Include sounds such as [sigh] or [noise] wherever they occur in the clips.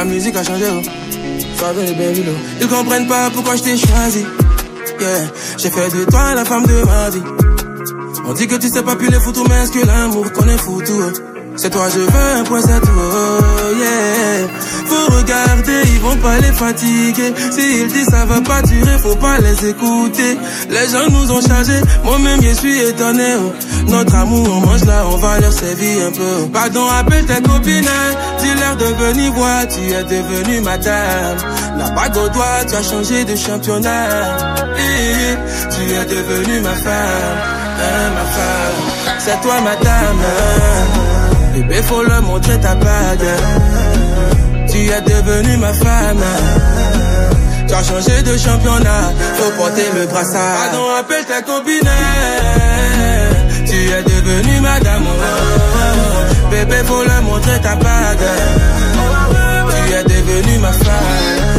La musique a changé, oh. Venu, baby, oh. Ils comprennent pas pourquoi je t'ai choisi. Yeah, j'ai fait de toi la femme de ma vie. On dit que tu sais pas plus les photos, mais est-ce que l'amour connaît foutu? Oh? C'est toi, je veux un point, c'est tout, yeah. Faut regarder, ils vont pas les fatiguer. S'ils disent ça va pas durer, faut pas les écouter. Les gens nous ont chargés, moi-même je suis étonné. Notre amour, on mange là, on va leur servir un peu. Pardon, appelle tes copines, dis-leur de venir voir, tu es devenue madame. La bague au doigt, tu as changé de championnat. tu es devenue ma femme, hein, ma femme. C'est toi, madame. Bébé, faut le montrer ta bague. Tu es devenue ma femme. Tu as changé de championnat, faut porter le brassard. Pardon, appelle ta copine. Tu es devenue madame. Bébé, faut le montrer ta bague. Tu es devenue ma femme,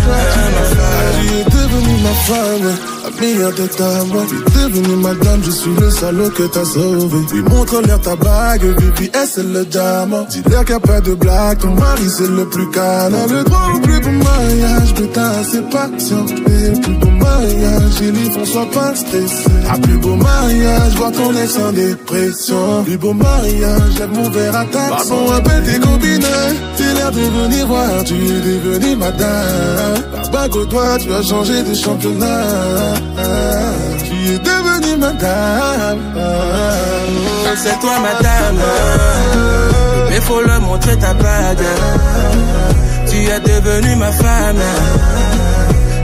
ma femme. Tu es devenue ma femme meilleure de ta voix. Tu es devenue madame, je suis le salaud que t'as sauvé. Oui, montre-leur ta bague, VPS c'est le diamant. Dis-leur qu'il n'y a pas de blague, ton mari c'est le plus calme. le droit au plus beau mariage, putain, c'est patient. Et plus beau mariage, ils y soit pas stressé. À plus beau mariage, vois ton ex en dépression. Plus beau mariage, lève mon verre à ta Pardon, appelle tes copines. T'es l'air de venir voir, tu es devenu madame. La bague au doigt, tu as changé de championnat. Tu es devenue madame. C'est toi madame. Mais faut le montrer ta bague. Tu es devenue ma femme.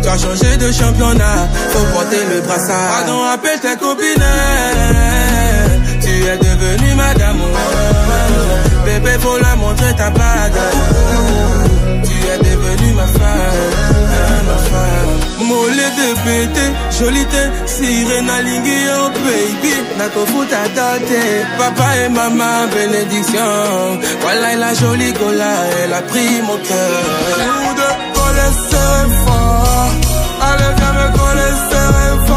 Tu as changé de championnat. Faut porter le brassard. Pardon, appelle tes copines. Tu es devenue madame. Bébé, faut le montrer ta bague. Tu es devenue ma femme. Ma femme. Pété, jolité, sirène alinguée oh baby. Nakofuta dote, papa et maman bénédiction. Voilà la jolie gola, elle a pris mon cœur. Nous deux coller fort Allez viens me coller fort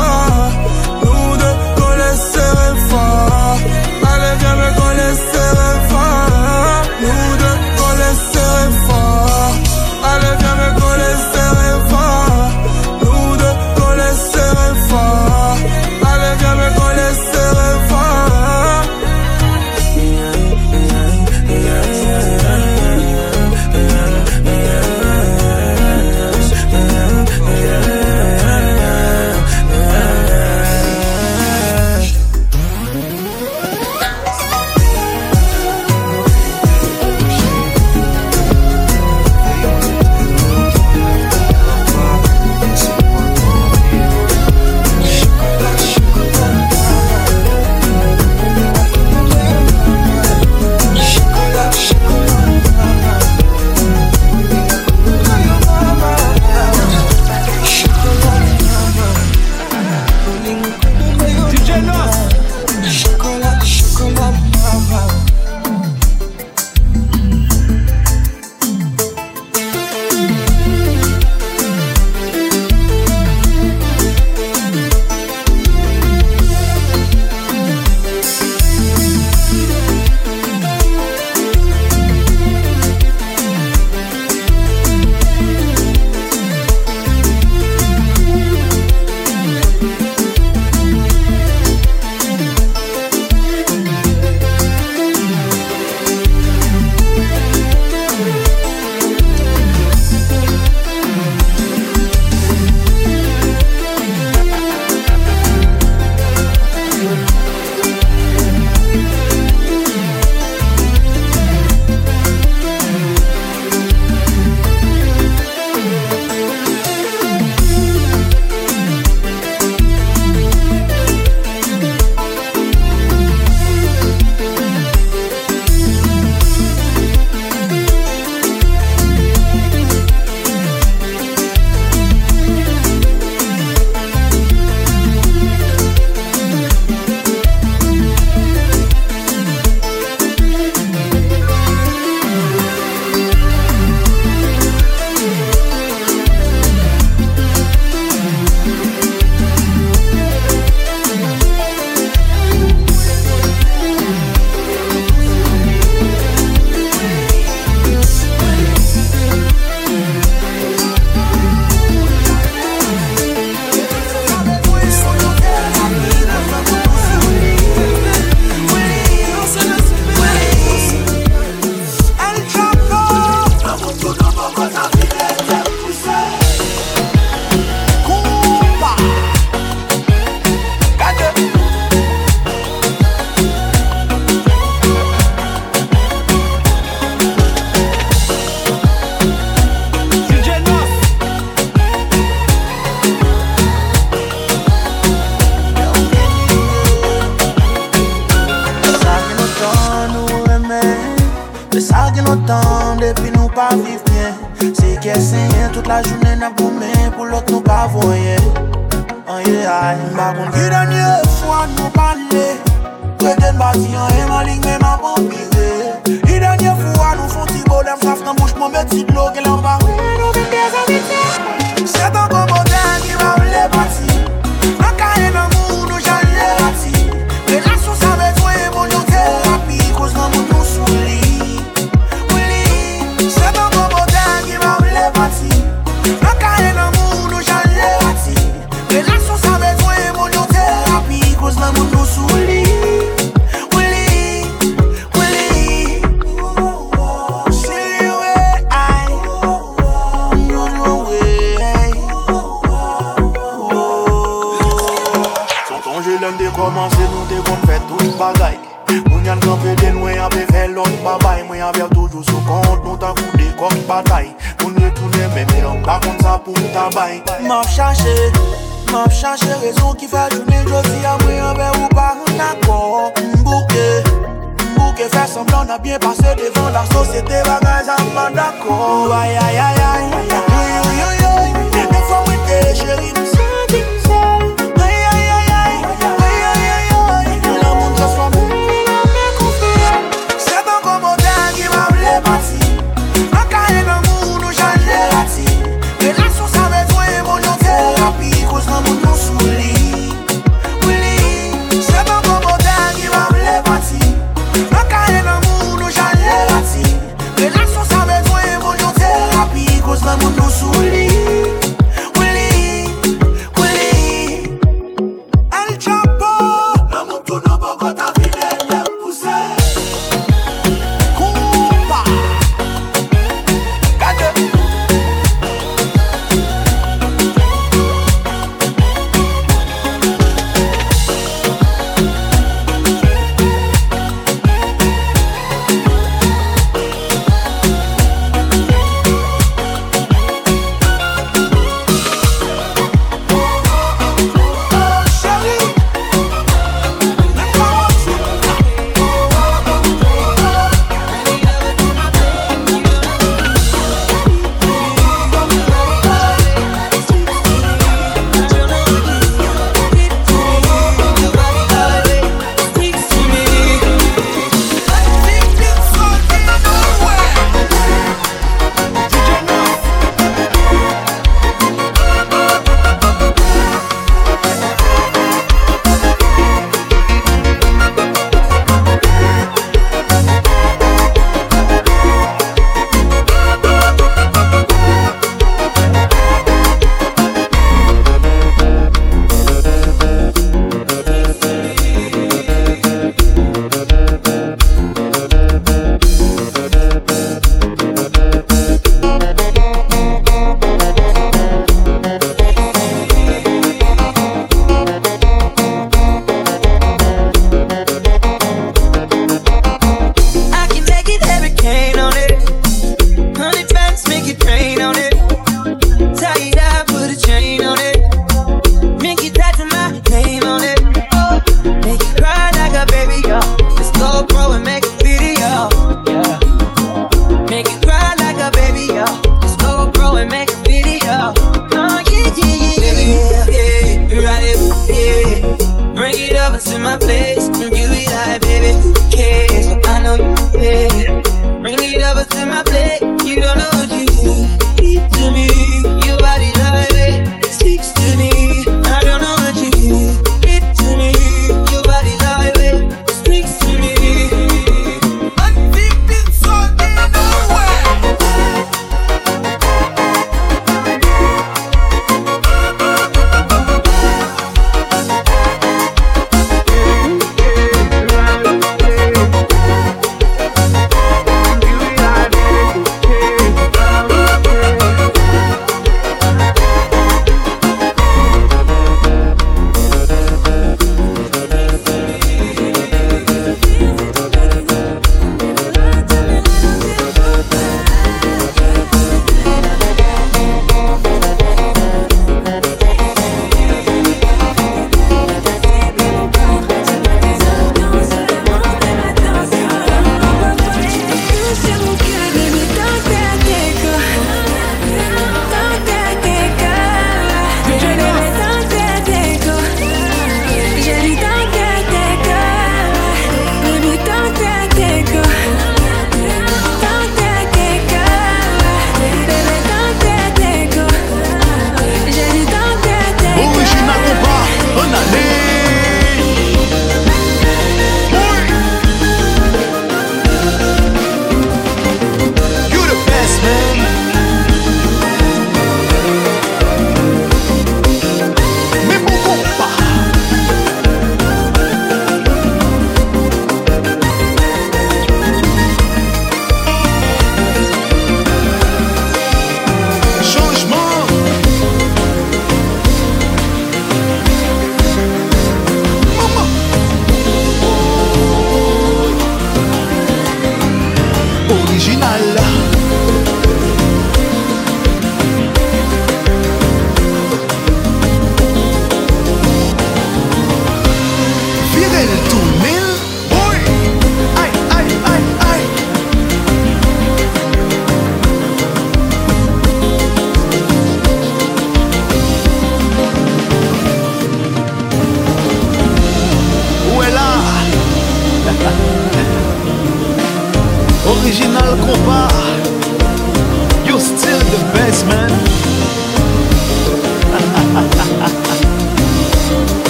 d'akor Ay ay ay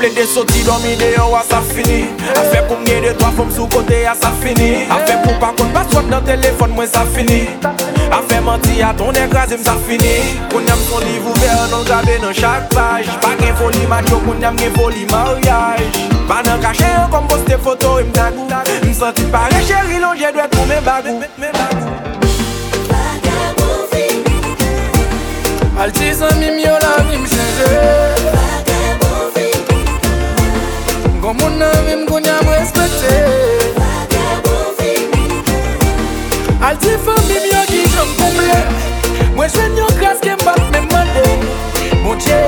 ple de soti domine yo a sa fini. A fe pou mge de toa fom sou kote a sa fini. A fe pou pa kon paswot nan telefon mwen sa fini A fe manti a ton ekrasim sa fini Koun yam son liv ouver nan grabe nan chak paj Pa gen foli matyo koun yam gen foli maryaj Pa nan kache yo kon poste foto im tagou M senti pare cheri lon je dwet pou men bagou. Al ti zan mi mi yo la mi m chenje Mgon moun nan mi mkoun ya mrespekte Al ti fami mi yo ki jom komble Mwen jwen yo kras ke mbap me mwande Moun che,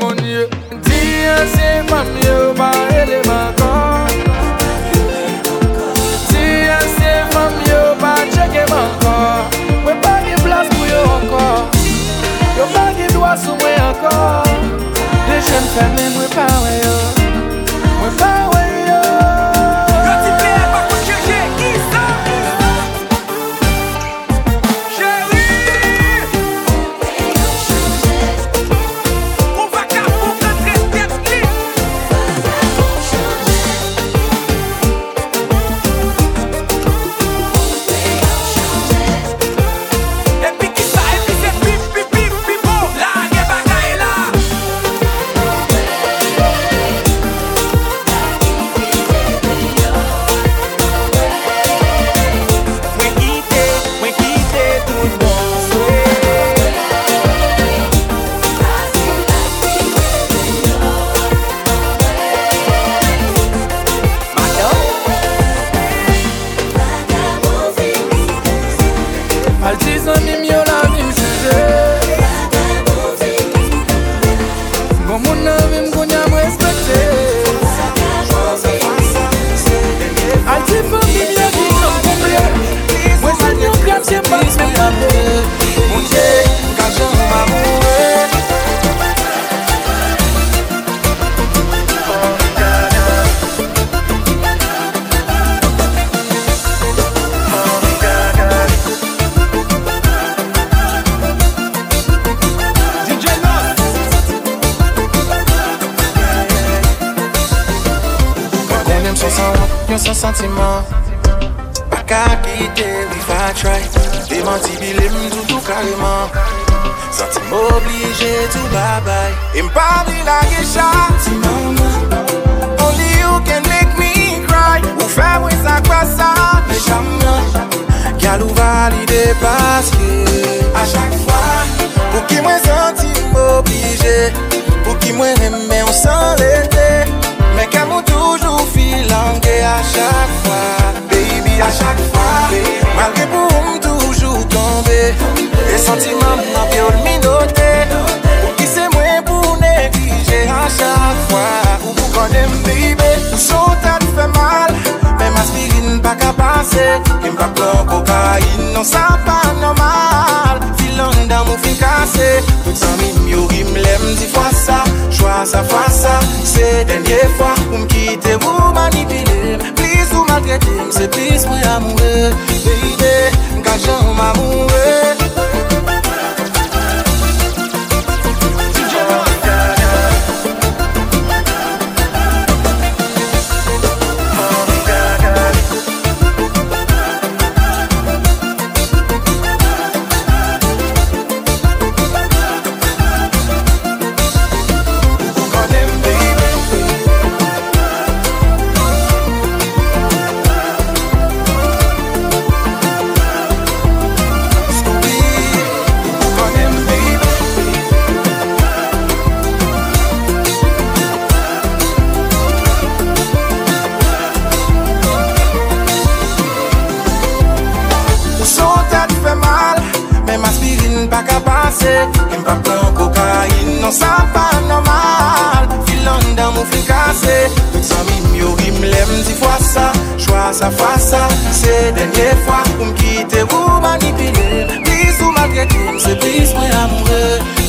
moun ye Di an se mami yo ba ele makon Di an se mami yo ba cheke makon Mwen bagi blas pou yo ankon Yo bagi dwa sou mwen ankon De jen fèmè mwen reme ou san lete Men ke mou toujou filange a chak fwa. Baby a chak fwa. Malke pou m toujou tombe. E sentiman m nan pyo l minote. Ou ki se mwen pou neglije a chak fwa. Ou pou konem be pase Kem pa plon kokain Non sa pa normal. Filan dan mou fin kase Tout san mi myo rim lem Di fwa sa, chwa sa fwa sa. Se denye fwa ou m kite ou manipile. Please ou maltrete m Se plis mwen ya mouwe Baby, kajan m ma mouwe Mwen pa pran kokain, non sa pa normal. Filan dan mou fin kase Mwen sa mi myo rim lem di fwa sa Chwa sa fwa sa. Se denye fwa pou kite ou manipile. Bis ou maltrete, Se bis mwen amoure.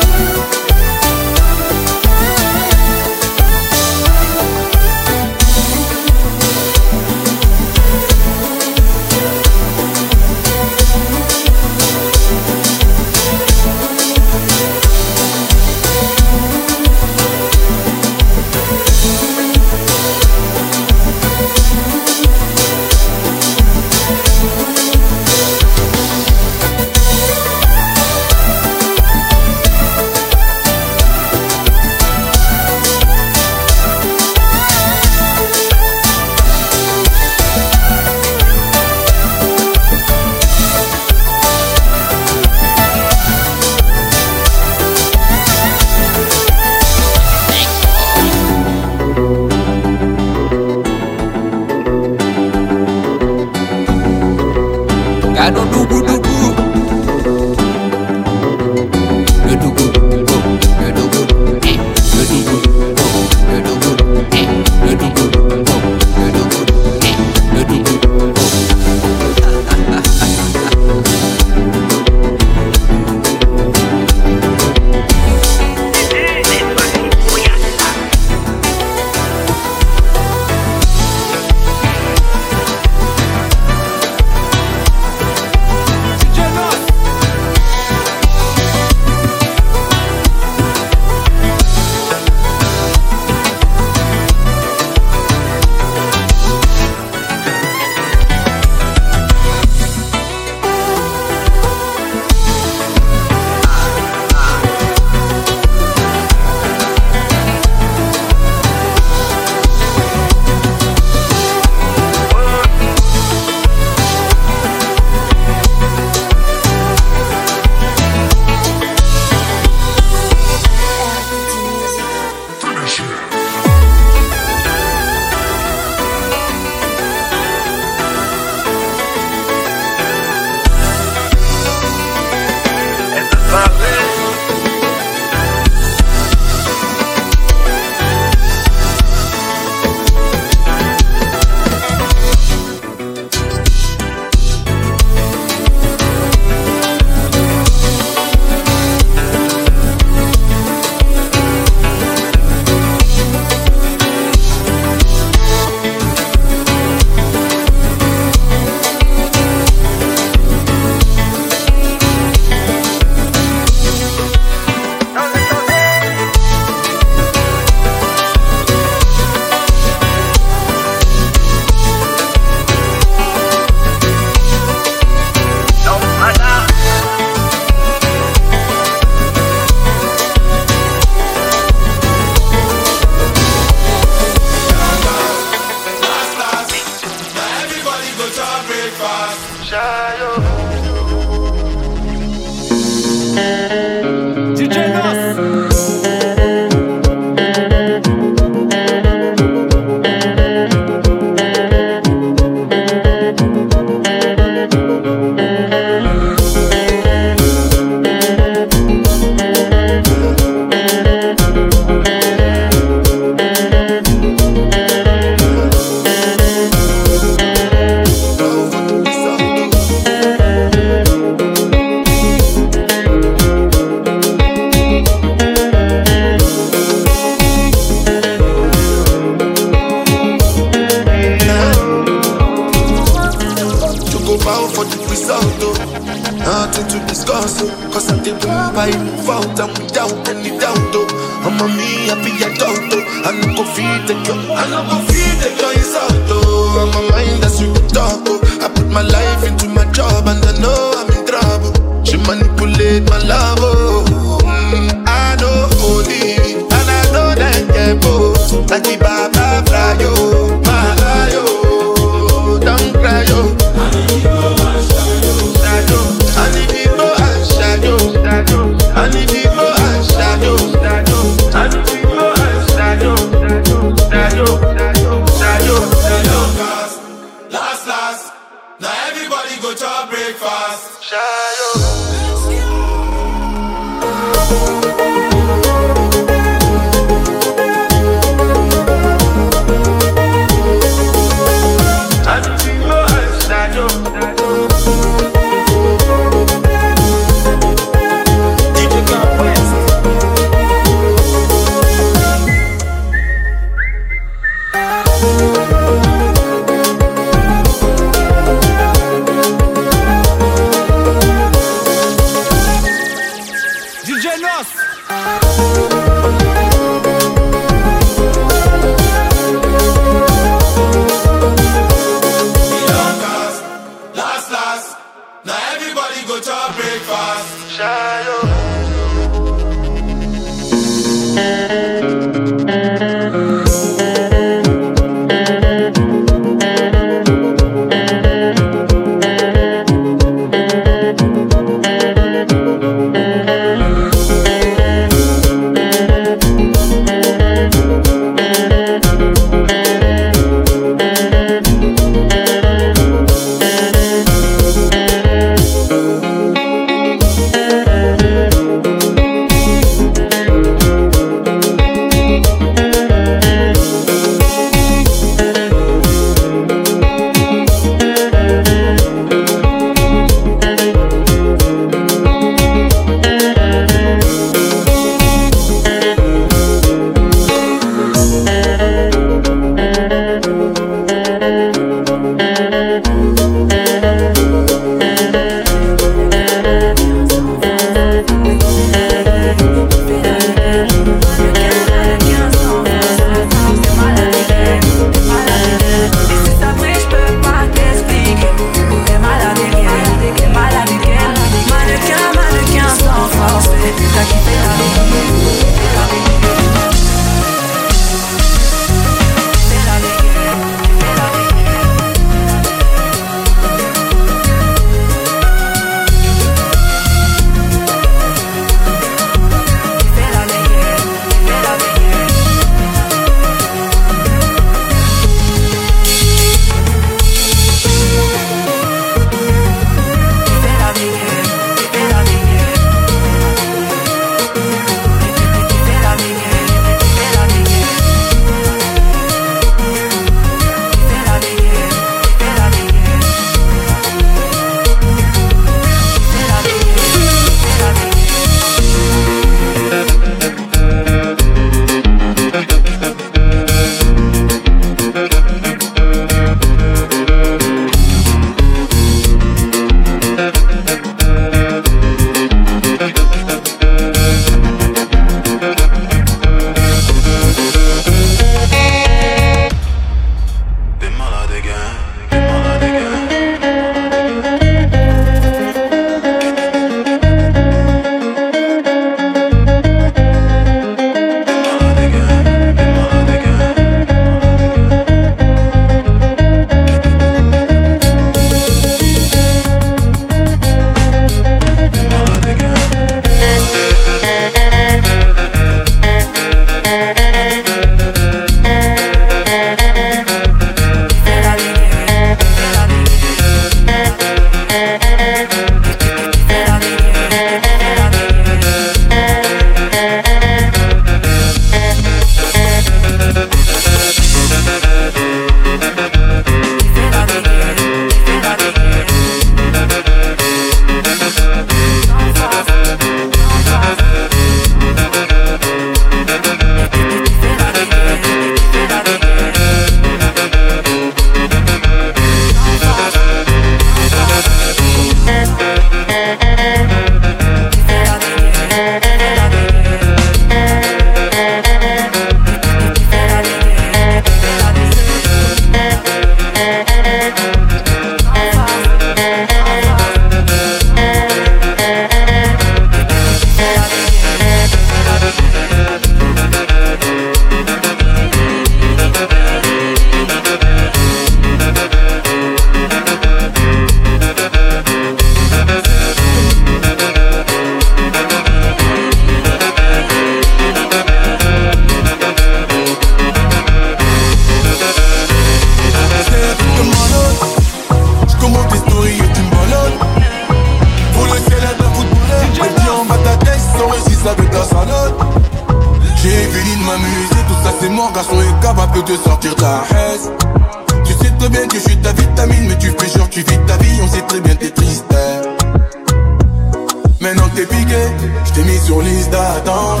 Sur liste d'attente.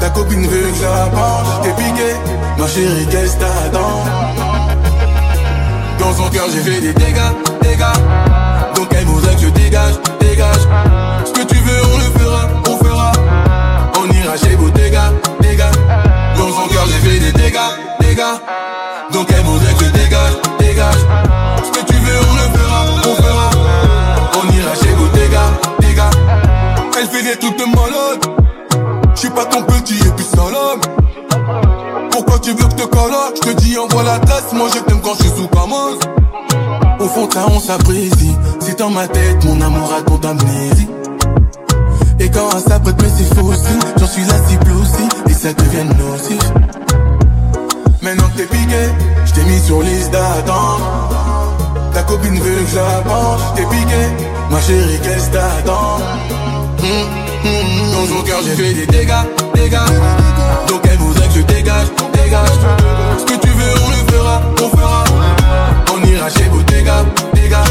Ta copine veut que j'apprenne, je t'ai piqué, ma chérie, qu'est-ce t'attends? Dans son cœur, j'ai fait des dégâts, dégâts. Donc elle voudrait que je dégage, dégage. Ce que tu veux, on le fera, on fera. On ira chez Bottega, dégâts. Dans son cœur, j'ai fait des dégâts, dégâts. Donc elle voudrait des trucs de malade. Je suis pas ton petit et puis salade. Pourquoi tu veux que te coloque Je te dis envoie l'adresse, moi je t'aime quand je suis sous Camoz Au fond t'as on s'apprécie C'est dans ma tête, mon amour a ton d'amnésie Et quand on s'apprête mais c'est faux aussi J'en suis la cible aussi. Et ça devient nocif. Maintenant que t'es piqué, je t'ai mis sur liste d'attente. Ta copine veut que j'apprenne T'es piqué, ma chérie qu'est-ce t'attends? Hum. Dans cœur j'ai fait des dégâts, dégâts. Donc elle voudrait que je dégage, dégage. Ce que tu veux on le fera, on fera. On ira chez Bottega, dégage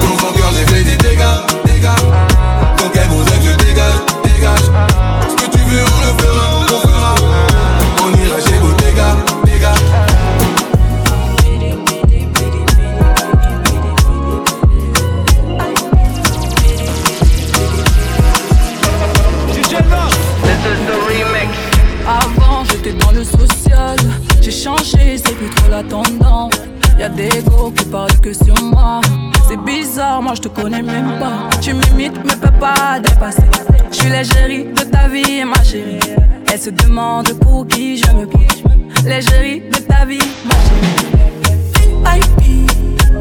Dans son cœur j'ai fait des dégâts, dégâts Y'a des go qui parlent que sur moi. C'est bizarre, moi je te connais même pas. Tu m'imites mais peux pas dépasser. Je suis l'égérie de ta vie ma chérie. Elle se demande pour qui je me prends L'égérie de ta vie ma chérie. IP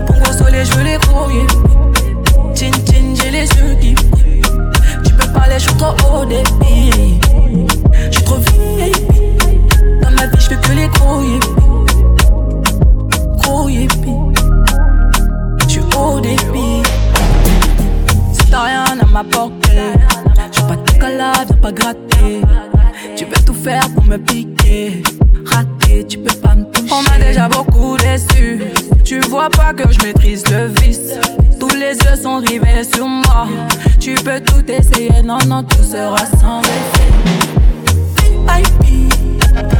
Pour gros soleil je veux les grouiller Chin chin j'ai les yeux qui. Tu peux parler, je suis trop haut débit je suis trop VIP Dans ma vie je fais que les gros yippies Gros yippies Je suis au débit t'as rien à m'apporter Je suis pas de calade, viens pas gratter. Tu veux tout faire pour me piquer. Raté, tu peux pas me toucher. On m'a déjà beaucoup déçu. Tu vois pas que je maîtrise le vice. Tous les yeux sont rivés sur moi. Tu peux tout essayer, non, non, tout sera sans effet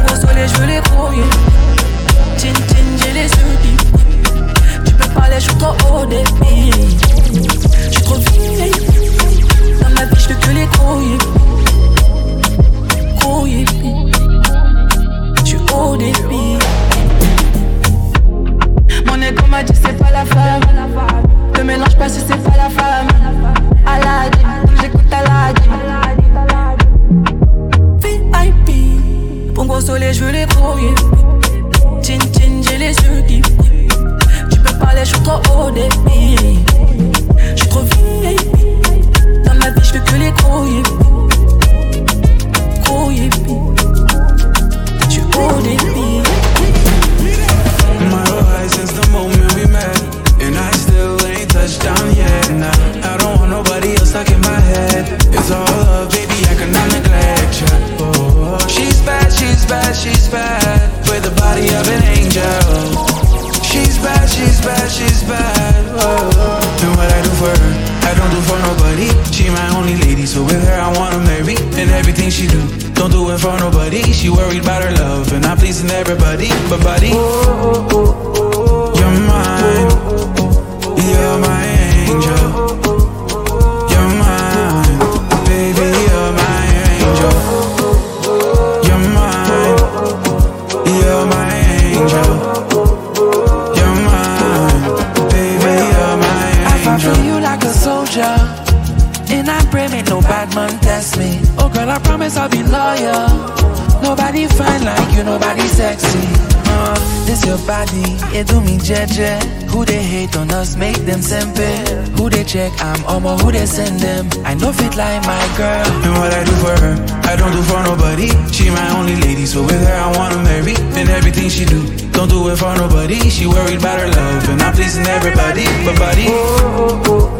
Au soleil je veux les grouiller j'ai les brillent. Tu peux parler je suis trop haut débit Je suis trop vieille. Dans ma vie je que les grouiller Grouiller Je suis haut débit Mon ego m'a dit c'est pas la femme. Te mélange pas si c'est pas la femme. Aladdin, j'écoute Aladdin. VIP Pour gros soleil je veux les grouiller Chin chin j'ai les yeux qui. Tu peux parler je suis trop haut débit. Je suis trop Dans ma vie je que les Grouiller Je suis haut débit. My since the moment we met. And I still ain't touched down yet. Nah, I don't want nobody else stuck in my head. It's all love, baby, I cannot neglect you oh, oh, She's bad, she's bad, she's bad With the body of an angel. She's bad, she's bad, she's bad oh, And what I do for her, I don't do for nobody. She my only lady, so with her I wanna marry. And everything she do, don't do it for nobody. She worried about her love, and I'm pleasing everybody. But buddy, I promise I'll be loyal. Nobody fine like you, nobody sexy. Uh, this your body, it do me jeje. Who they hate on us, make them sempe. Who they check, I'm Omo, who they send them. I know fit like my girl. And what I do for her, I don't do for nobody. She my only lady, so with her I wanna marry. And everything she do, don't do it for nobody. She worried about her love, and I'm pleasing everybody. But buddy, you're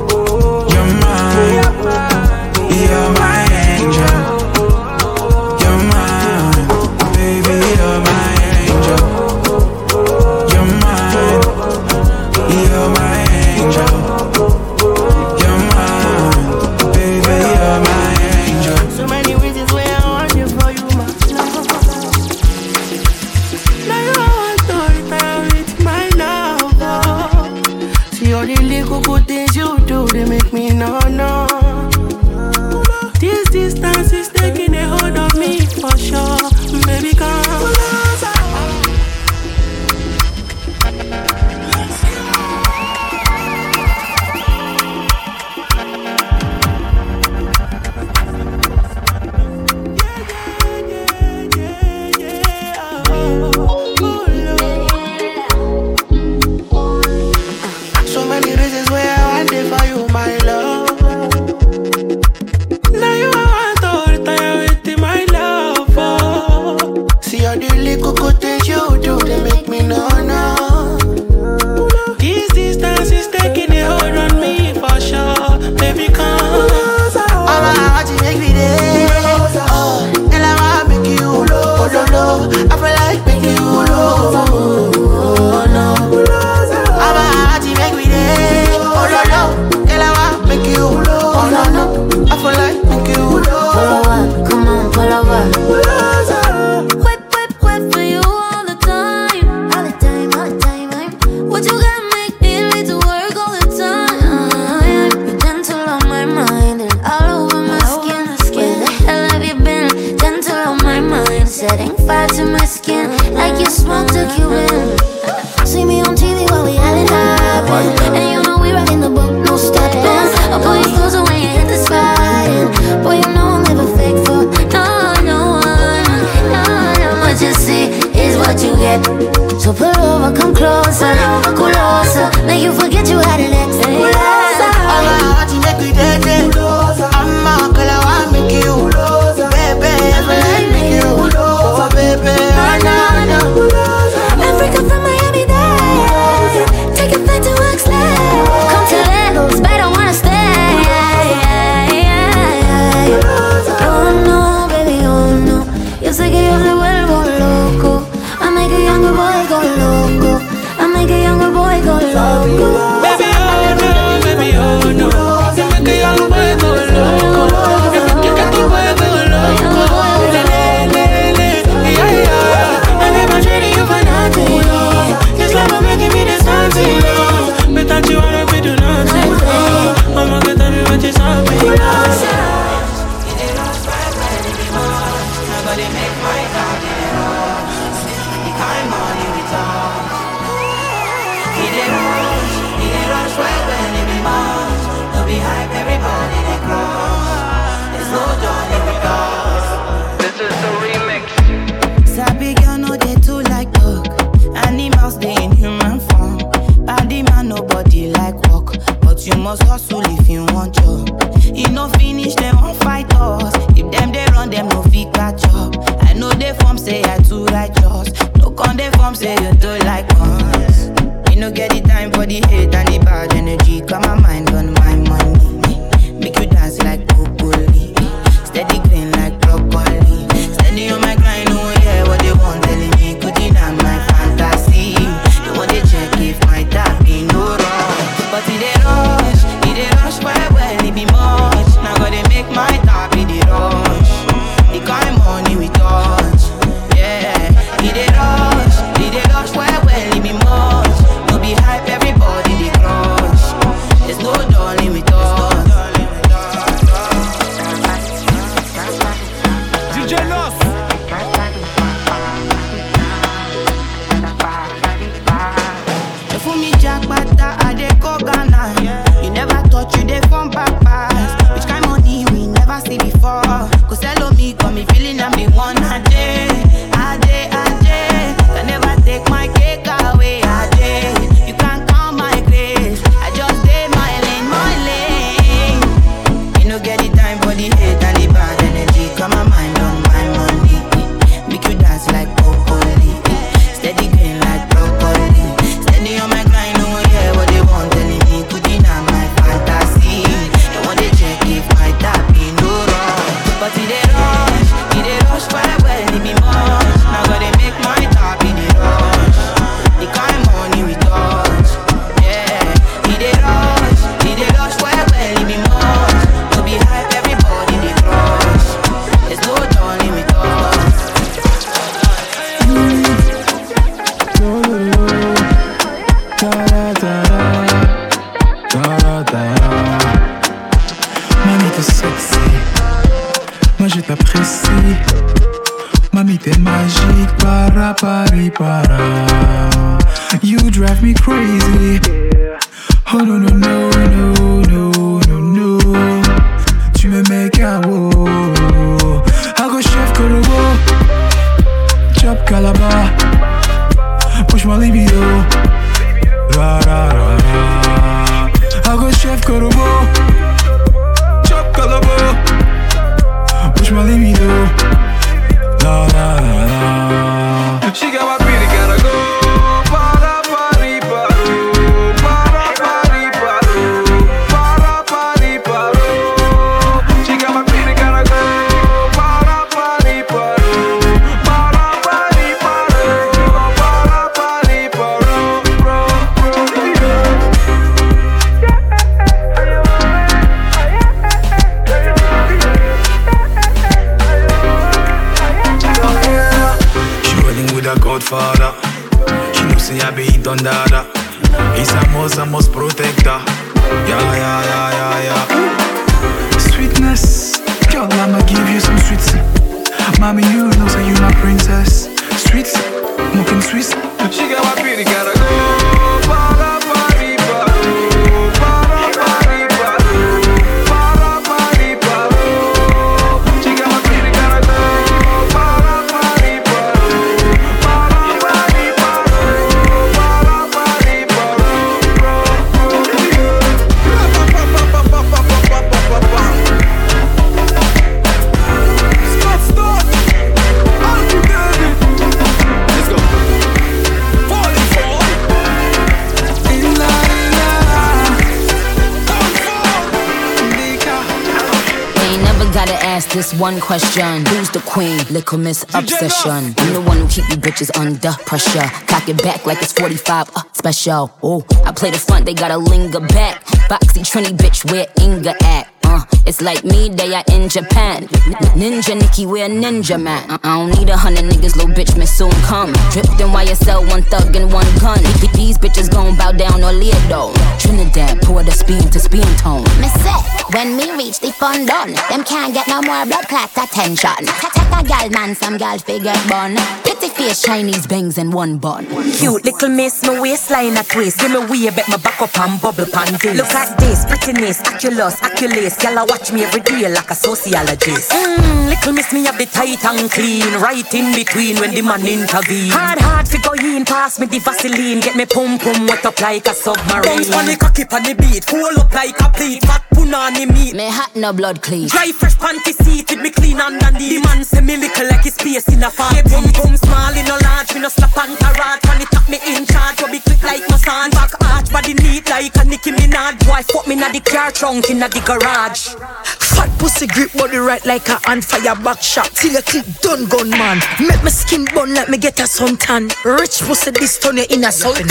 this one question. Who's the queen? Little Miss Obsession. I'm the one who keep you bitches under pressure. Cock it back like it's 45 uh, special. Oh, I play the front, they gotta linger back. Boxy Trini bitch, where Inga at? Uh, it's like me, they are in Japan. Ninja Nikki, we're ninja man. Uh, I don't need a hundred niggas, little bitch may soon come. Dripped in YSL, one thug and one gun. Th- These bitches gon' bow down or leer though. Trinidad, pour the speed to speed tone. Me say, when me reach the fun done, them can't get no more blood clot attention. Ta- Take a gal man, some gal figure bun. Pretty face, Chinese bangs and one bun. Cute little miss, my waistline a twist. Give me way, bet my back up and bubble pan this. Look at this, prettiness, oculus, oculus. Girl, I watch me every day like a sociologist. Mmm, little miss me a bit tight and clean, right in between when the man intervene. Hard, hard fi go in, pass me the Vaseline, get me pum pum wet up like a submarine. Bounce on the cocky on the beat, pull up like a plate, fat punani meat. Me hot no blood clean. Dry fresh panty seat with me clean underneath. The man say me little like his space in a farm. Yeah, boom boom small in a large, me no slap and tarot. When it tap me in charge, go be quick like my son. Back arch, body neat like a Nicki Minaj. Boy, fuck me na the car trunk in the garage. Fat pussy grip body right like a on fire back shot. Till you click done gun man. Make my skin burn like me get a suntan. Rich pussy this turn you in a sultan.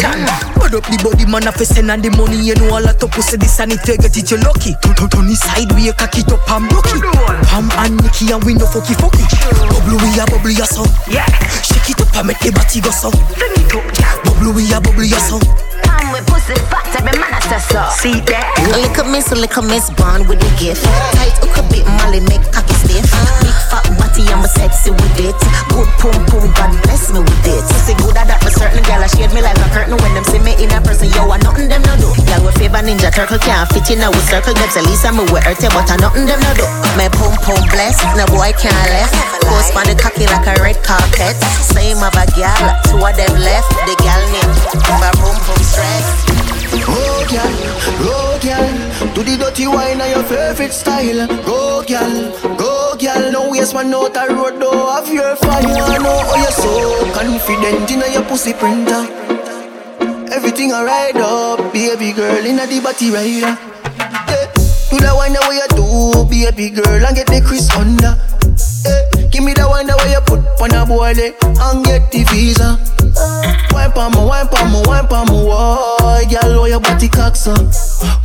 Put up the body man a fi send and the money you know a lot of pussy this and if you get it you lucky. Turn turn turn the side we you cock it up and broke it. Pam and Nicky and we no fucky fucky. Bubble we a bubble ya so. Oh. Yeah. Shake it up and make the body go so. It. Bubble we a bubble ya oh. so. With pussy fat, every man a so. See that? Little miss, little miss, born with the gift. Tight hook a bit, Molly make cocky stiff. Big fat body, I'm sexy with it. Good pum pum, God bless me with it. Pussy good at that, but certain girl, I shade me like a curtain when them see me in a person. Yo, I nothing them no do. Girl with favor ninja turtle can't fit in a with circle. Gets at least I'm a with earth, but I nothing them no do. My pum pum bless, no boy can't left. Post on the cocky like a red carpet. Same of a gal, two of them left. The gal named my pum pum stress. Oh girl, go girl, do the dirty wine on your favorite style. Go girl, go girl, no waste one note a road door of your fire. I know how you're so confident in your pussy printer. Everything alright up, baby girl in the body rider. Yeah. Do the wine the way you do, baby girl, and get the Chris under. Give me the one the way you put on a boy leg and get the visa. Wine pa mo, wine pa mo, wine pa mo, why, girl, how your body cocks up.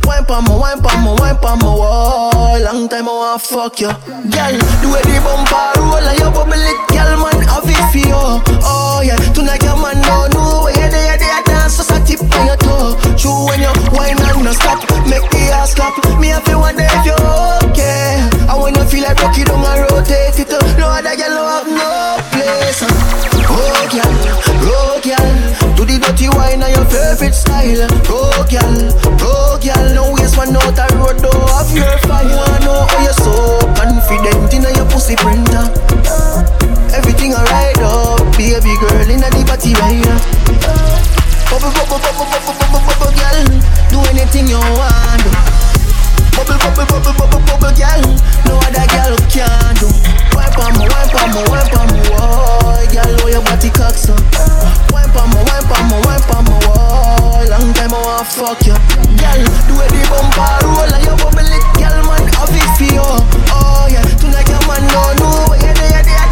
Wine pa mo, wine pa mo, wine pa mo, why, long time I want fuck you. Girl, the way the bumper roll and you bubble it, girl, man, have it for you. Oh yeah, tonight your man don't know where you there, there a tip on your toe. True when you wine and no stop, make the ass clap. Me have you wonder if you're okay. I wanna feel like rocky don't and rotate it. No other girl have no place. Oh girl, oh girl, do the dirty wine on your favorite style. Oh girl, oh girl, no waste one out a road though. Have your fire, I know how you're so confident in your pussy printer. Everything alright, oh baby girl, in the party right now. Bubble, bubble, bubble, bubble, bubble, bubble, girl. Do anything you want. Bubble, bubble, bubble, bubble, bubble, girl. No other girl can do. Wipe on me, wipe on me, wipe on me, oh, girl, oh your body cock so. Wipe on me, wipe on me, wipe on me, oh, long time I wanna fuck you, girl. Do it the bumper roll and you bubble it, girl, man, have it for you. Oh yeah, tonight your man no know where you there, there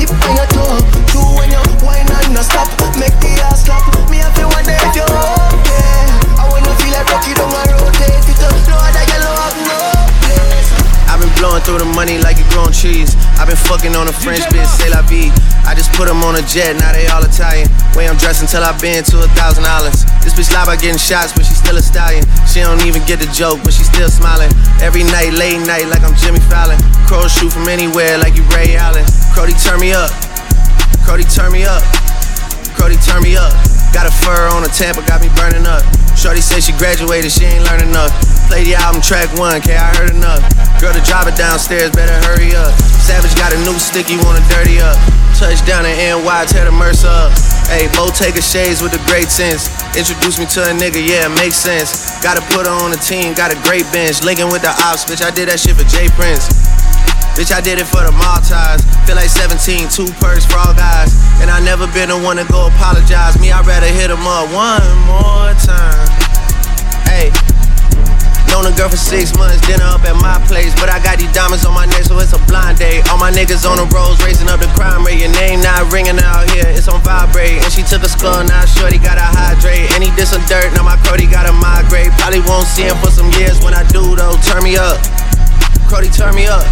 tip on your toe. Do when you wine and no stop, make the ass clap. Me have blowing through the money like it growing trees. I've been fucking on a French bitch, say la vie. I just put them on a jet, now they all Italian. Way I'm dressed until I've been to a thousand dollars. This bitch lie about getting shots, but she still a stallion. She don't even get the joke, but she still smiling. Every night, late night, like I'm Jimmy Fallon. Crows shoot from anywhere, like you Ray Allen. Crody, turn me up. Crody, turn me up. Crody, turn me up. Got a fur on a Tampa, got me burning up. Shorty said she graduated, she ain't learning enough. Play the album track one, K, I heard enough. Girl, to drive it downstairs, better hurry up. Savage got a new stick, you wanna dirty up. Touchdown in NY, tear the Mercer up. Hey, Bo Taker shades with a great sense. Introduce me to a nigga, yeah, it makes sense. Gotta put her on the team, got a great bench. Linking with the ops, bitch, I did that shit for Jay Prince. Bitch, I did it for the Maltese. Feel like 17, two for all guys. And I never been the one to go apologize. Me, I'd rather hit him up one more time. Hey. Known a girl for six months, dinner up at my place. But I got these diamonds on my neck, so it's a blind date. All my niggas on the roads, raising up the crime rate. Your name not ringing out here, it's on vibrate. And she took a skull, now shorty gotta hydrate. And he did some dirt, now my Cody gotta migrate. Probably won't see him for some years when I do though. Turn me up, Cody, turn me up.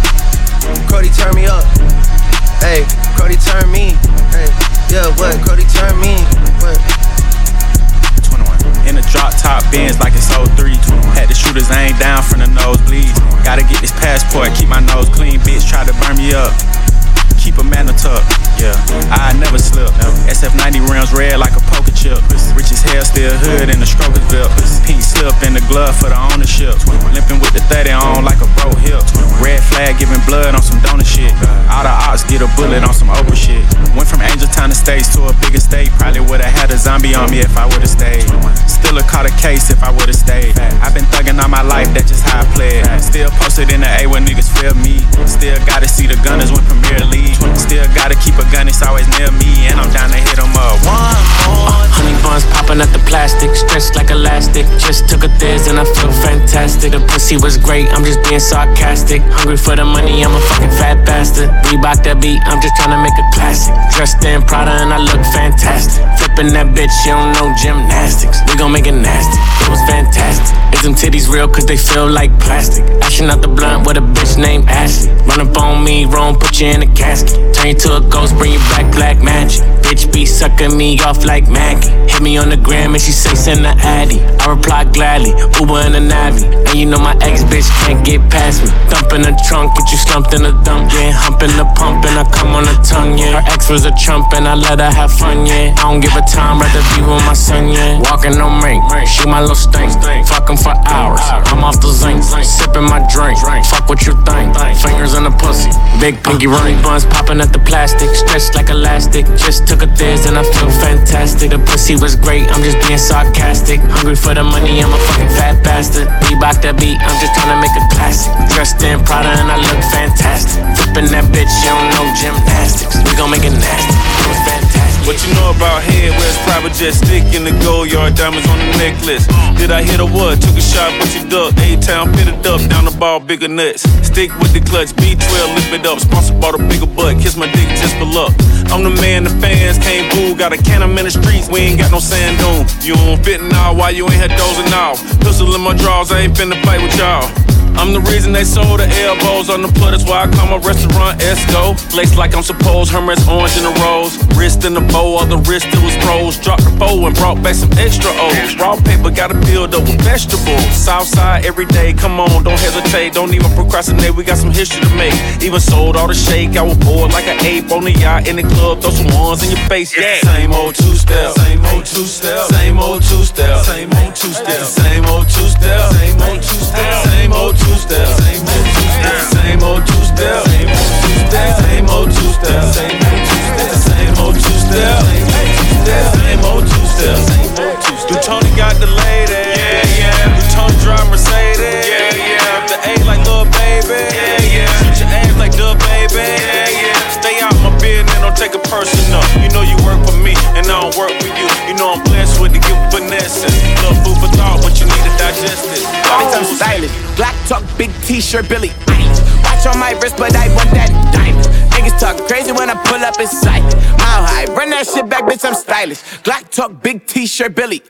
Cody, turn me up. Hey, Cody, turn me. Hey, yeah, what? Cody, turn me. What? 21. In a drop top Benz like it's 03. Had the shooters aim down from the nosebleeds. Gotta get this passport, keep my nose clean. Bitch, try to burn me up. Keep a man a tuck, yeah. I never slip. SF90 rims red like a poker chip. Rich as hell, still hood in the strokers belt. Pink slip in the glove for the ownership. Limping with the 30 on like a bro hip. Red flag giving blood on some donor shit. All the ops get a bullet on some Oprah shit. Went from Angel Town Estates to a bigger state. Probably would've had a zombie on me if I would've stayed. Still a caught a case if I would've stayed. I've been thugging all my life, that's just how I play. Still posted in the A when niggas feel me. Still gotta see the gunners win Premier League. Still gotta keep a gun, it's always near me. And I'm down to hit 'em up. One more. Uh, honey buns popping at the plastic, stretched like elastic. Just took a thiz and I feel fantastic. The pussy was great, I'm just being sarcastic. Hungry for the money, I'm a fucking fat bastard. Reebok that beat, I'm just trying to make a classic. Dressed in Prada and I look fantastic. Flipping that bitch, you don't know gymnastics. We gon' make it nasty, it was fantastic. Is them titties real cause they feel like plastic? Ashing out the blunt with a bitch named Ashley. Run up on me, wrong, put you in a Turn you to a ghost, bring you back black magic. Bitch be sucking me off like Maggie. Hit me on the gram and she say send the addy. I reply gladly, Uber in a Navi. And you know my ex bitch can't get past me. Thump in the trunk, get you slumped in the dump, yeah. Humping the pump and I come on the tongue, yeah. Her ex was a chump and I let her have fun, yeah. I don't give a time, rather be with my son, yeah. Walking on ring, shoot my little stink. Fuck 'em for hours. I'm off the zinc, sipping my drink. Fuck what you think. Fingers in the pussy, big pinky ring. Buns popping at the plastic, stretched like elastic. Just took a thiz and I feel fantastic. The pussy was great, I'm just being sarcastic. Hungry for the money, I'm a fucking fat bastard. Reebok that beat, I'm just trying to make a classic. Dressed in Prada and I look fantastic. Flipping that bitch, you don't know gymnastics. We gon' make it nasty. What you know about head? Where's private jet stick in the gold yard diamonds on the necklace? Did I hit a what? Took a shot, but you ducked. A town fitted up, down the ball, bigger nuts. Stick with the clutch, B12, lift it up. Sponsor bought a bigger butt, kiss my dick just for luck. I'm the man the fans can't boo. Got a cannon in the streets, we ain't got no sand dune. You don't fit now, why you ain't had dozing off? Pistol in my drawers, I ain't finna fight with y'all. I'm the reason they sold the elbows on the. That's why I call my restaurant Esco. Laced like I'm supposed, Hermes orange in the rose. Wrist in the bow, all the wrist it was pros. Dropped the bow and brought back some extra O's. Raw paper gotta build up with vegetables. Southside every day, come on, don't hesitate. Don't even procrastinate, we got some history to make. Even sold all the shake, I was bored like an ape on the yacht in the club. Throw some ones in your face, yeah. Same old two step, same old two step, same old two step, same two step. Same old two step. Same old two step. Same old two step. Same old two step. Same old two step. Same old two step. Same old two step. Same old two step. Same old two step. Same old two step. Do Tony got the lady? Eh? Yeah, yeah. Do Tony drive Mercedes? Yeah, yeah. The A like little baby? Yeah, yeah. Shoot your ass like the baby? Yeah, yeah. Stay out my business, don't take it personal. You know you work for me, and I don't work for you. You know I'm blessed with the gift of finesse. Little food for thought, but you need to digest it. Anytime stylish, black talk, big t-shirt, Billie. Watch on my wrist, but I want that diamond. Niggas talk crazy when I pull up in sight. Mile high, run that shit back, bitch, I'm stylish. Glock talk, big t-shirt, Billie.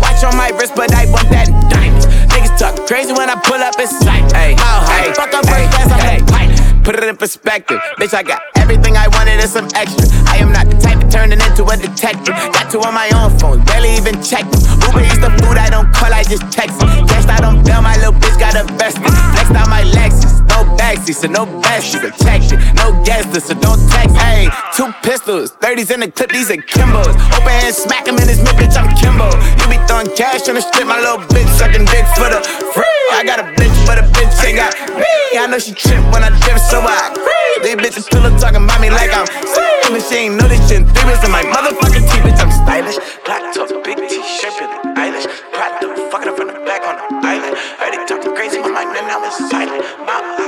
Watch on my wrist, but I want that diamond. Niggas talk crazy when I pull up in sight. Mile high, fuck up first class, I'm pilot. Put it in perspective, bitch. I got everything I wanted and some extra. I am not the type of turning into a detective. Got two on my own phone, barely even check. Uber eats the food I don't call, I just text them. Out on bail, my little bitch got a vested. Flexed out my no backseat, so no besties. Protection, no guesses, so don't text. Hey, two pistols, 30s in the clip, these are Kimbos. Open hand, smack him in his mid, bitch. I'm Kimbo. You be throwing cash on the strip, my little bitch sucking dick for the free. I got a bitch, but a bitch ain't got me. I know she trip when I drift, so I agree. These bitches pillow talking about me like I'm sick. Even she ain't know this shit. Three rings in my motherfucking teeth, bitch. I'm stylish. Black top, big t-shirt, Billie Eilish. Pride fucking up in the back on the island. Heard they talking crazy, my mind now is silent. Mama,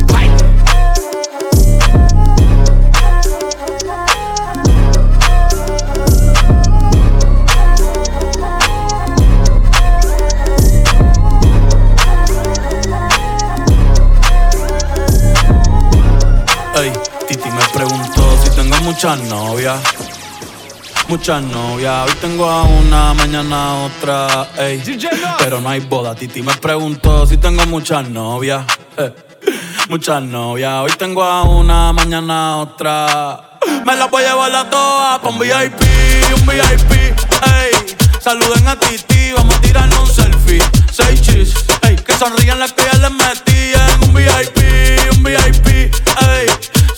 muchas novias. Muchas novias, hoy tengo a una, mañana a otra, ey. Pero no hay boda, Titi me preguntó si tengo muchas novias. eh. [laughs] Muchas novias, hoy tengo a una, mañana a otra. Me la voy a llevar a todas con VIP, un VIP, ey. Saluden a Titi, vamos a tirarnos un selfie. Seis chis, ey. Que sonrían las que ya les metí en un VIP, un VIP, ey.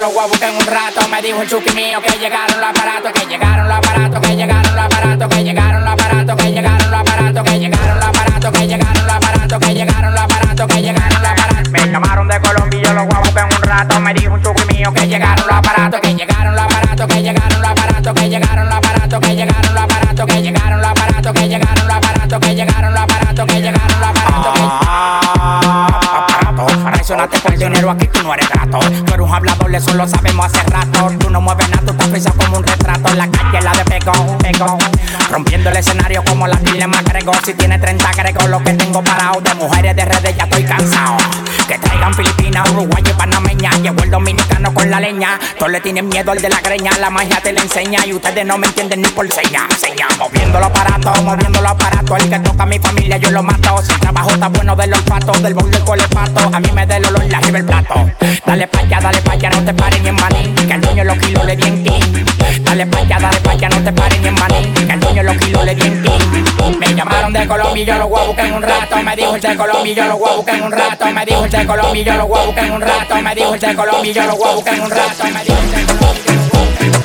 a buscar en un rato. Me dijo el chuki mío que llegaron los aparatos, que llegaron los aparatos, que llegaron los aparatos, que llegaron los aparatos, que llegaron los aparatos, que llegaron los aparatos, que llegaron los aparatos, que llegaron los aparatos, que llegaron los aparatos. Me llamaron de Colombia los buscar en un rato. Me dijo un chuki mío que llegaron los aparatos, que llegaron los aparatos, que llegaron los aparatos, que llegaron los aparatos, que llegaron los aparatos, que llegaron los aparatos, que llegaron los aparatos, que llegaron los aparatos, que llegaron los aparatos. Traicionaste por dinero, aquí tú no eres grato. Tú eres un hablador, eso lo sabemos hace rato. Tú no mueves nada, tú estás como un retrato. La calle la de pegón. Rompiendo el escenario como la dilema agrego. Si tiene 30 agrego lo que tengo parado. De mujeres de redes ya estoy cansado. Que traigan Filipinas, Uruguay y Panameña. Llegó el dominicano con la leña. Todos le tienen miedo al de la greña. La magia te la enseña y ustedes no me entienden ni por seña. Seña, moviendo los aparatos, moviendo los aparatos. El que toca a mi familia yo lo mato. Si el trabajo está bueno del olfato, del bol del colepato. A mí me da el olor la el plato. Dale pa' allá, dale pa' allá, no te pares ni en maní. Que el dueño los kilos le di en ti. Dale pa' allá, dale pa' allá, no te pares ni en maní. Que el dueño los kilos le di en ti. Me llamaron de Colombia y yo los voy a buscar en un rato. Me dijo el de Colombia y yo los voy a buscar en un rato. Me dijo el Colombia y yo los voy a buscar en un rato. Me dijo el de Colombia yo los voy a buscar en un rato. Me dijo el de Colombia.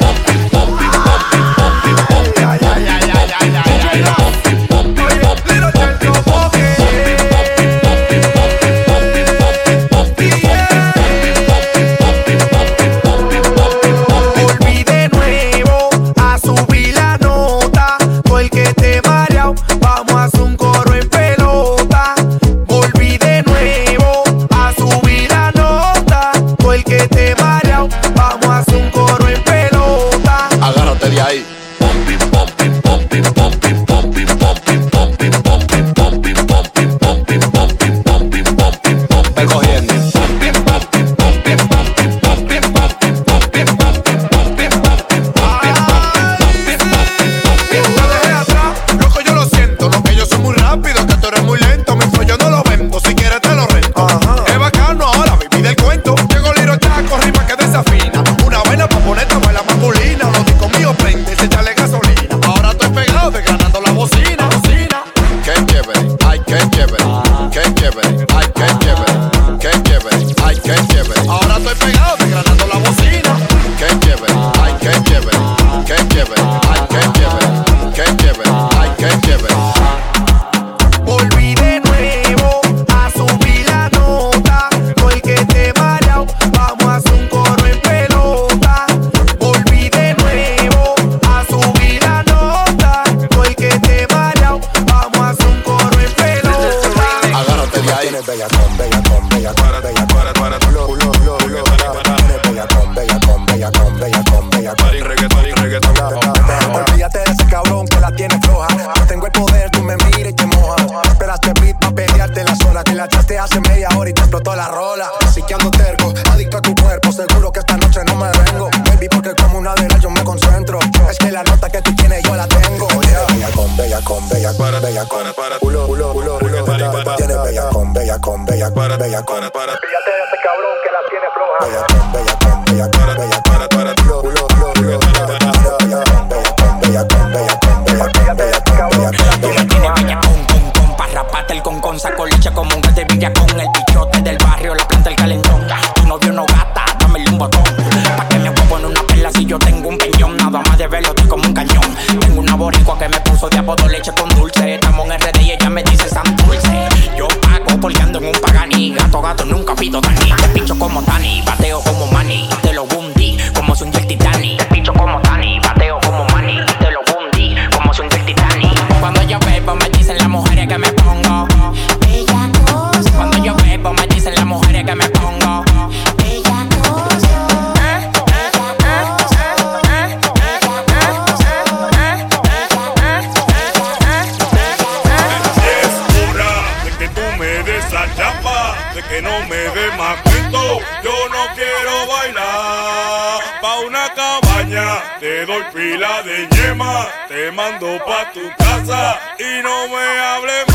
pila de yema, te mando pa' tu casa y no me hables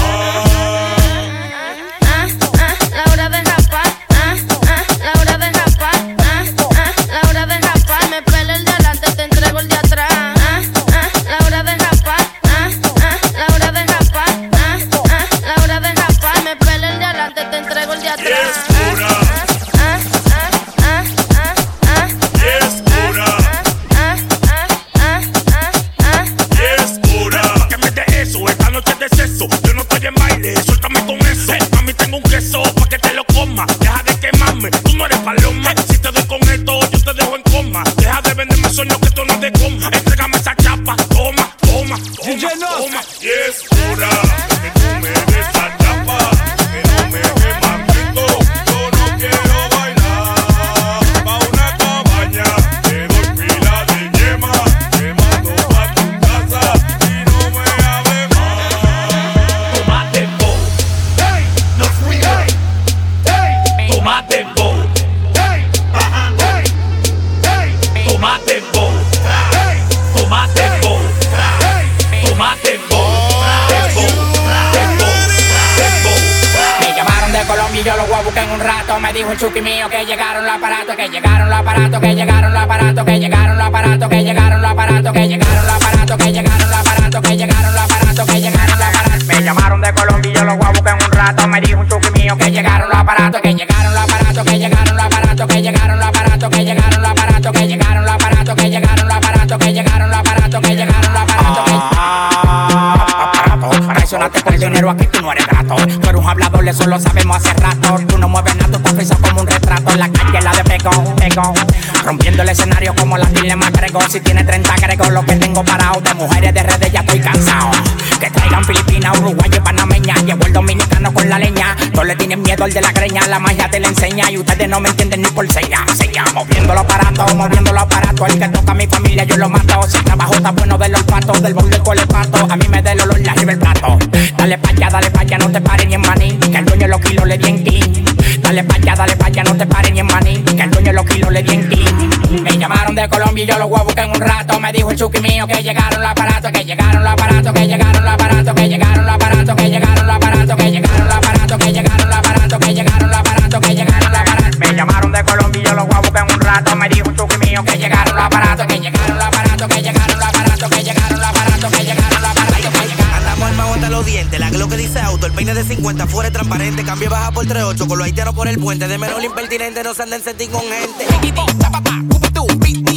barato que Si tiene 30 cargos, lo que tengo parado. De mujeres de redes ya estoy cansado. Que traigan Filipinas, Uruguayo, Panameña. Llevo el dominicano con la leña. No le tienen miedo al de la creña. La magia te la enseña. Y ustedes no me entienden ni por seña. Seña, moviéndolo aparato, moviéndolo aparato. El que toca a mi familia, yo lo mato. Si trabajo está bueno del olfato, del borde con el pato. A mí me da el olor la arriba el plato. Dale pa' allá, dale pa' allá, no te pares ni en maní. Que el dueño los kilos le di en ti. Dale pa' allá, dale pa' allá, no te pares ni en maní. Que el dueño los kilos le di en. Me Llamaron de Colombia y yo los voy que en un rato. Me dijo el chuki mío que llegaron los aparatos, que llegaron los aparatos, que llegaron los aparatos, que llegaron los aparatos, que llegaron los aparatos, que llegaron los aparatos, que llegaron los aparatos, que llegaron los aparatos, que llegaron los aparatos. Me llamaron de Colombia y yo los voy que en un rato. Me dijo el chuki mío que llegaron los aparatos, que llegaron los aparatos, que llegaron los aparatos, que llegaron los aparatos, que llegaron los aparatos, que llegaron. Andamos armados hasta los dientes, la glock que dice auto, el peine de 50 fuera transparente, cambio baja por 38 con los haitianos por el puente, de menor impertinente no se anden sentir con gente. beat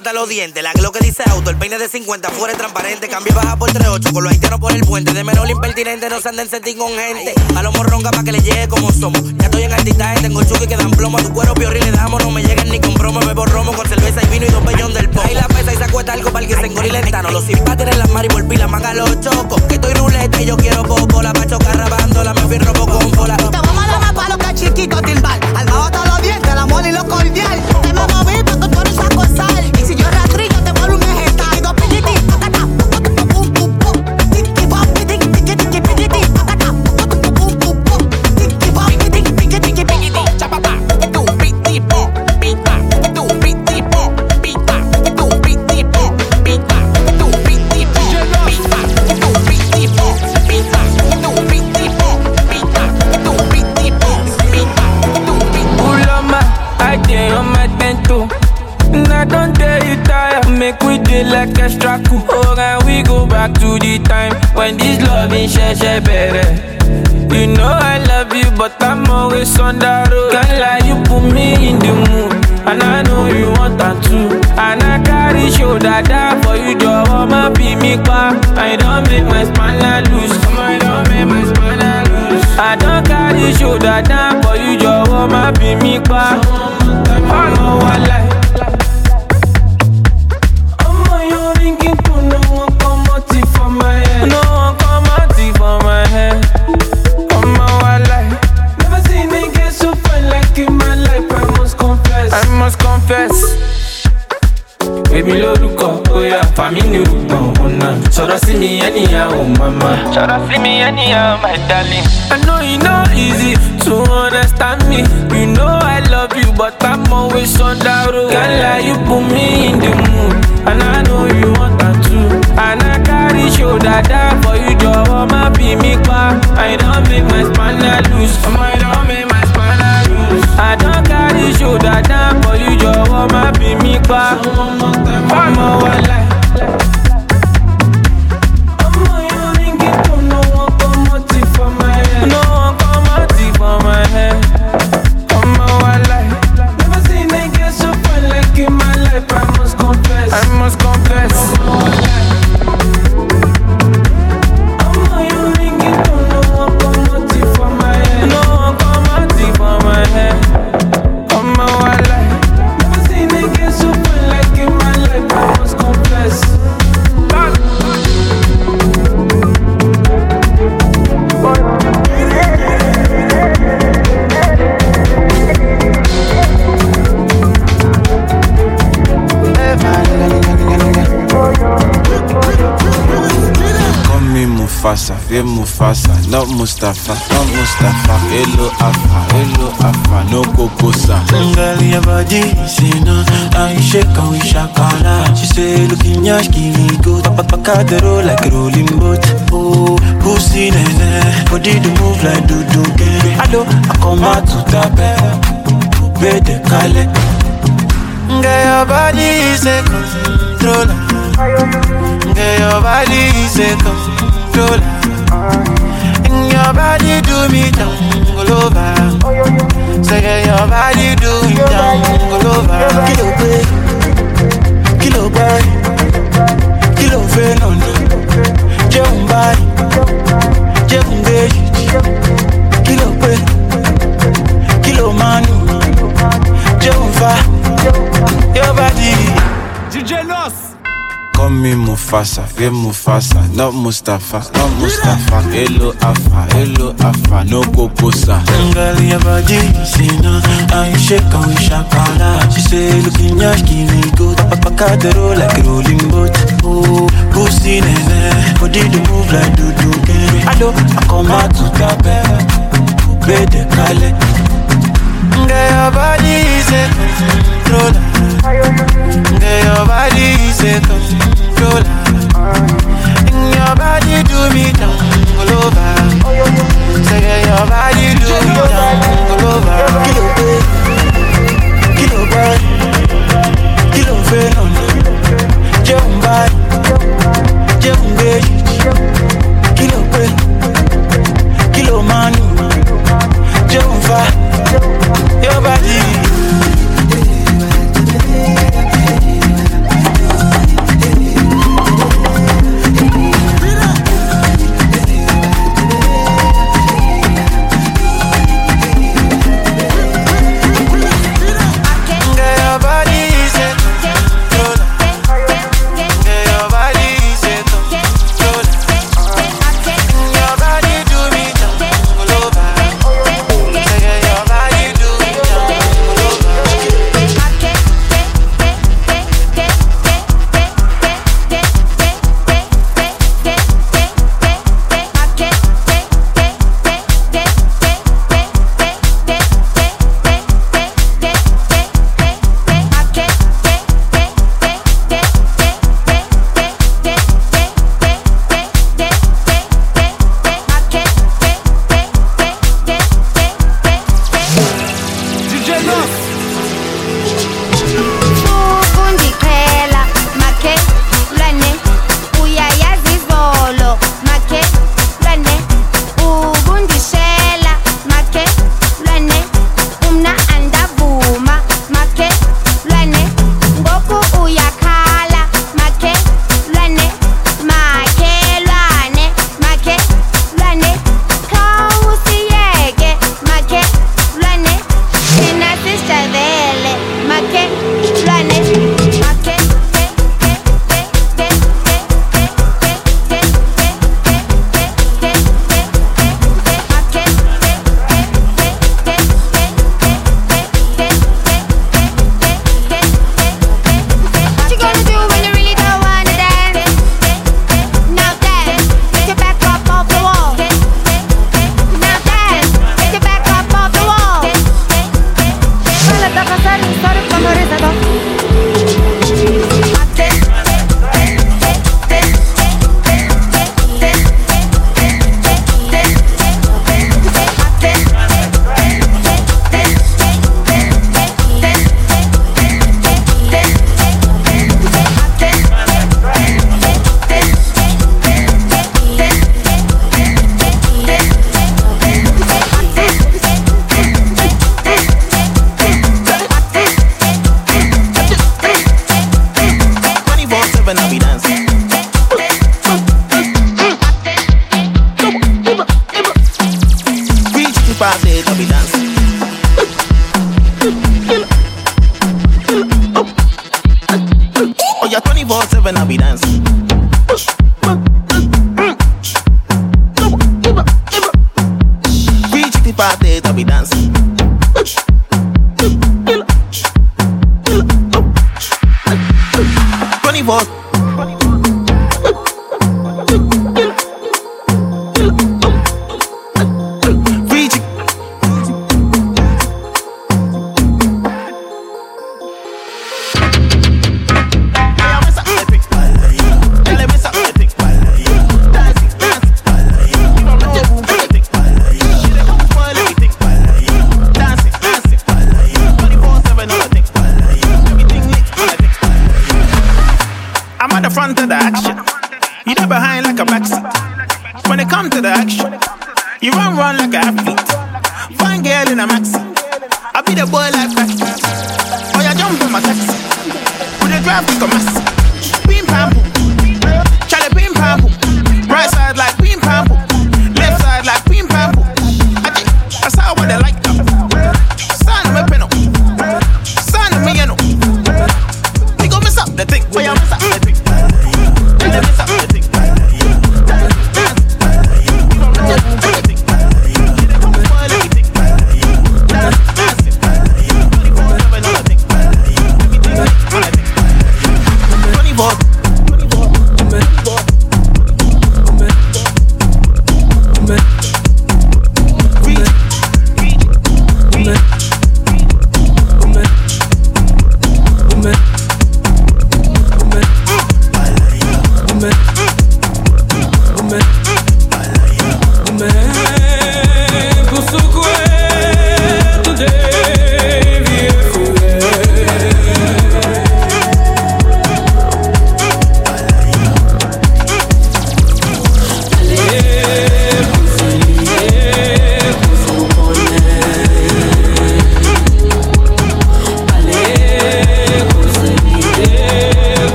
hasta los dientes. La lo que dice auto, el peine de 50 fuera transparente. Cambio baja por 38 con los haitianos por el puente. De menor impertinente, no se anden sentir con gente. A los morronga pa' que le llegue como somos. Ya estoy en altitaje, tengo chuki que dan plomo. A tu cuero piorri le damos, no me llegan ni con bromo. Bebo romo con cerveza y vino y dos pellón del pomo. Ahí la pesa y se acuesta algo para el que se engorilentano. Los simpáticos en las mar y por pila, manga los chocos. Que estoy ruleta y yo quiero poco. La pa' chocar rabándola, me fui robo con bola. Te vamos a dar más palo chiquito timbal. Al bajo todos los dientes, el amor y lo cordial. Te me moví porque tú eres saco de sal. Y si yo rastrillo, te vuelvo un like extra cool. Oh, and we go back to the time when this love in share share better. You know I love you, but I'm always on the road. Can't lie, you put me in the mood. And I know you want that too. And I carry shoulder down for you, jọ̀wọ́ má bí mi pa. I don't make my spine loose. I don't make my spine loose. I don't carry shoulder down for you, jọ̀wọ́ má bí mi pa. Ọ̀nà wa láì. Ọmọ Baby lórúkọ bóyá fàmí ní rúgbọ̀n ọ̀nà sọ̀rọ̀ sí mi anyhow mama. sọ̀rọ̀ sí mi anyhow my darling. I know e no easy to understand me. You know I love you but I'm always on that road. Can't you put me in the mood and I know you want that too. And I carry shoulder down for you jọ̀wọ́ má bí mi pa. I don make my spine loose. I don make my spine loose. I don carry shoulder down for you jọ̀wọ́ má bí mi pa. Ọmọ wa láì. fais Mufasa, not Mustafa, not Mustafa. Hello Afa, hello Afa, no Kokosa. Ngali ya baji, sena, aisheka wishakala. She say looking yash kili good, papa roll like rolling boat. Oh, pussy nene, body do move like do do game. Hello, I come out to tape, bede kale. Ngali ya baji, se controller. Ngali ya baji, se controller. Controller And your body do me down all over Say your body do me down all over Kilo pay, kilo buy, kilo fe no no. Jẹun báyìí, jẹun gbèjì Kilo pay, kilo manu Jẹun fa, your body. DJ Nos. Call me Mufasa, fear Mufasa, not Mustafa, not Mustafa. Hello Alpha, hello Alpha, no Kokosa. Ngali ya baji, sina, aishe kawi shakala. She say, looking yash, kiwi good. Papa kadero like rolling boat. Oh, pussy nene, body do move like do do. I do, I come out to the bed. Bede kale, Girl, your body is a controller. Girl, your body is a controller. In your body do me down all over. Say, girl, your body do me down all over. Kilo pe, kilo pe, kilo fe nona. Jẹun kilo pe, kilo manu, jẹun. Your body